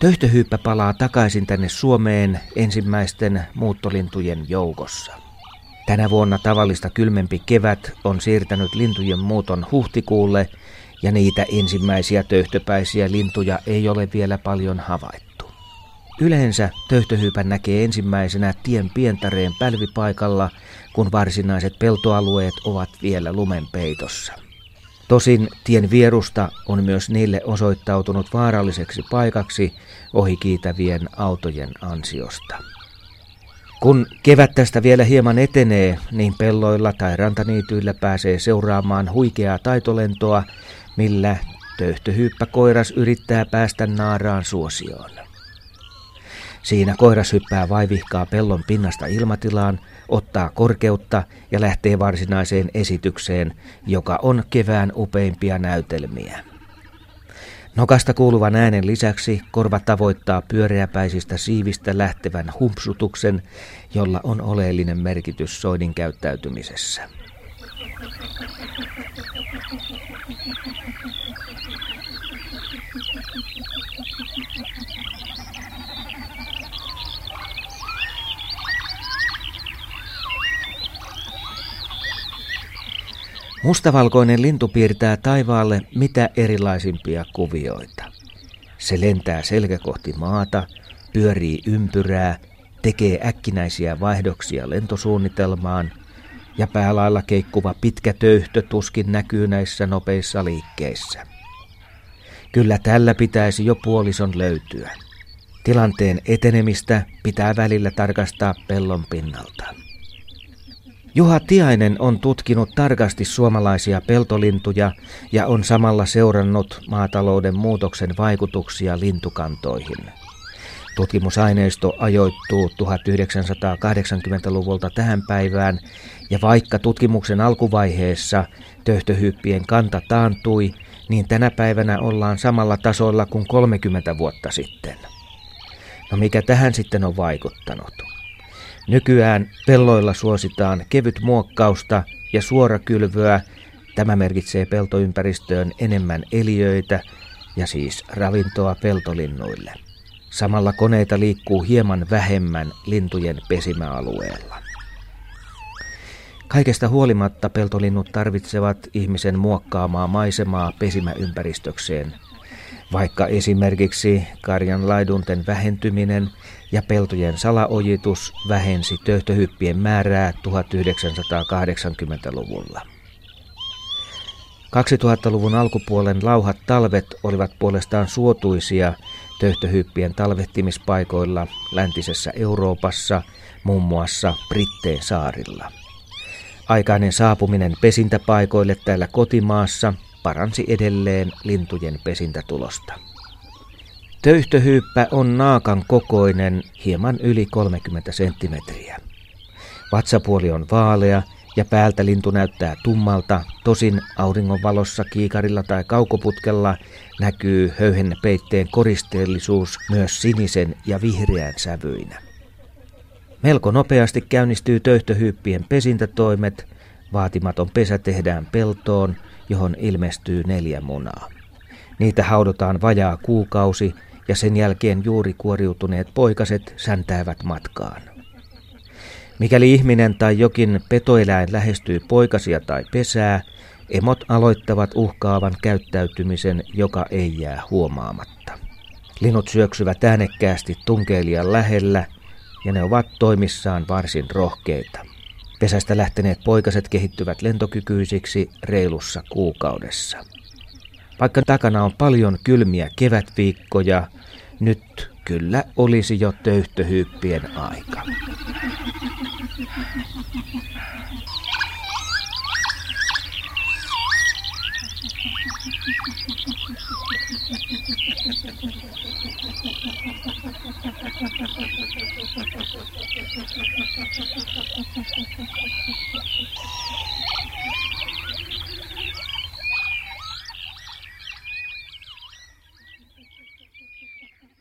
Töyhtöhyyppä palaa takaisin tänne Suomeen ensimmäisten muuttolintujen joukossa. Tänä vuonna tavallista kylmempi kevät on siirtänyt lintujen muuton huhtikuulle ja niitä ensimmäisiä töyhtöpäisiä lintuja ei ole vielä paljon havaittu. Yleensä töyhtöhyypän näkee ensimmäisenä tien pientareen pälvipaikalla, kun varsinaiset peltoalueet ovat vielä lumen peitossa. Tosin tien vierusta on myös niille osoittautunut vaaralliseksi paikaksi ohikiitävien autojen ansiosta. Kun kevät tästä vielä hieman etenee, niin pelloilla tai rantaniityillä pääsee seuraamaan huikeaa taitolentoa, millä töyhtöhyyppäkoiras yrittää päästä naaraan suosioon. Siinä koiras hyppää vaivihkaa pellon pinnasta ilmatilaan, ottaa korkeutta ja lähtee varsinaiseen esitykseen, joka on kevään upeimpia näytelmiä. Nokasta kuuluvan äänen lisäksi korva tavoittaa pyöreäpäisistä siivistä lähtevän humpsutuksen, jolla on oleellinen merkitys soidin käyttäytymisessä. Mustavalkoinen lintu piirtää taivaalle mitä erilaisimpia kuvioita. Se lentää selkä kohti maata, pyörii ympyrää, tekee äkkinäisiä vaihdoksia lentosuunnitelmaan ja päälailla keikkuva pitkä töyhtö tuskin näkyy näissä nopeissa liikkeissä. Kyllä tällä pitäisi jo puolison löytyä. Tilanteen etenemistä pitää välillä tarkastaa pellon pinnalta. Juha Tiainen on tutkinut tarkasti suomalaisia peltolintuja ja on samalla seurannut maatalouden muutoksen vaikutuksia lintukantoihin. Tutkimusaineisto ajoittuu 1980-luvulta tähän päivään, ja vaikka tutkimuksen alkuvaiheessa töhtöhyppien kanta taantui, niin tänä päivänä ollaan samalla tasolla kuin 30 vuotta sitten. No mikä tähän sitten on vaikuttanut? Nykyään pelloilla suositaan kevyt muokkausta ja suorakylvöä. Tämä merkitsee peltoympäristöön enemmän eliöitä ja siis ravintoa peltolinnuille. Samalla koneita liikkuu hieman vähemmän lintujen pesimäalueella. Kaikesta huolimatta peltolinnut tarvitsevat ihmisen muokkaamaa maisemaa pesimäympäristökseen – vaikka esimerkiksi karjan laidunten vähentyminen ja peltojen salaojitus vähensi töyhtöhyppien määrää 1980-luvulla. 2000-luvun alkupuolen lauhat talvet olivat puolestaan suotuisia töyhtöhyppien talvehtimispaikoilla läntisessä Euroopassa, muun muassa Britteen saarilla. Aikainen saapuminen pesintäpaikoille täällä kotimaassa – paransi edelleen lintujen pesintätulosta. Töyhtöhyyppä on naakan kokoinen, hieman yli 30 senttimetriä. Vatsapuoli on vaalea ja päältä lintu näyttää tummalta, tosin auringonvalossa, kiikarilla tai kaukoputkella näkyy höyhen peitteen koristeellisuus myös sinisen ja vihreän sävyinä. Melko nopeasti käynnistyy töyhtöhyyppien pesintätoimet, vaatimaton pesä tehdään peltoon – johon ilmestyy neljä munaa. Niitä haudotaan vajaa kuukausi ja sen jälkeen juuri kuoriutuneet poikaset säntäävät matkaan. Mikäli ihminen tai jokin petoeläin lähestyy poikasia tai pesää, emot aloittavat uhkaavan käyttäytymisen, joka ei jää huomaamatta. Linut syöksyvät äänekkäästi tunkeilijan lähellä ja ne ovat toimissaan varsin rohkeita. Pesästä lähteneet poikaset kehittyvät lentokykyisiksi reilussa kuukaudessa. Vaikka takana on paljon kylmiä kevätviikkoja, nyt kyllä olisi jo töyhtöhyyppien aika.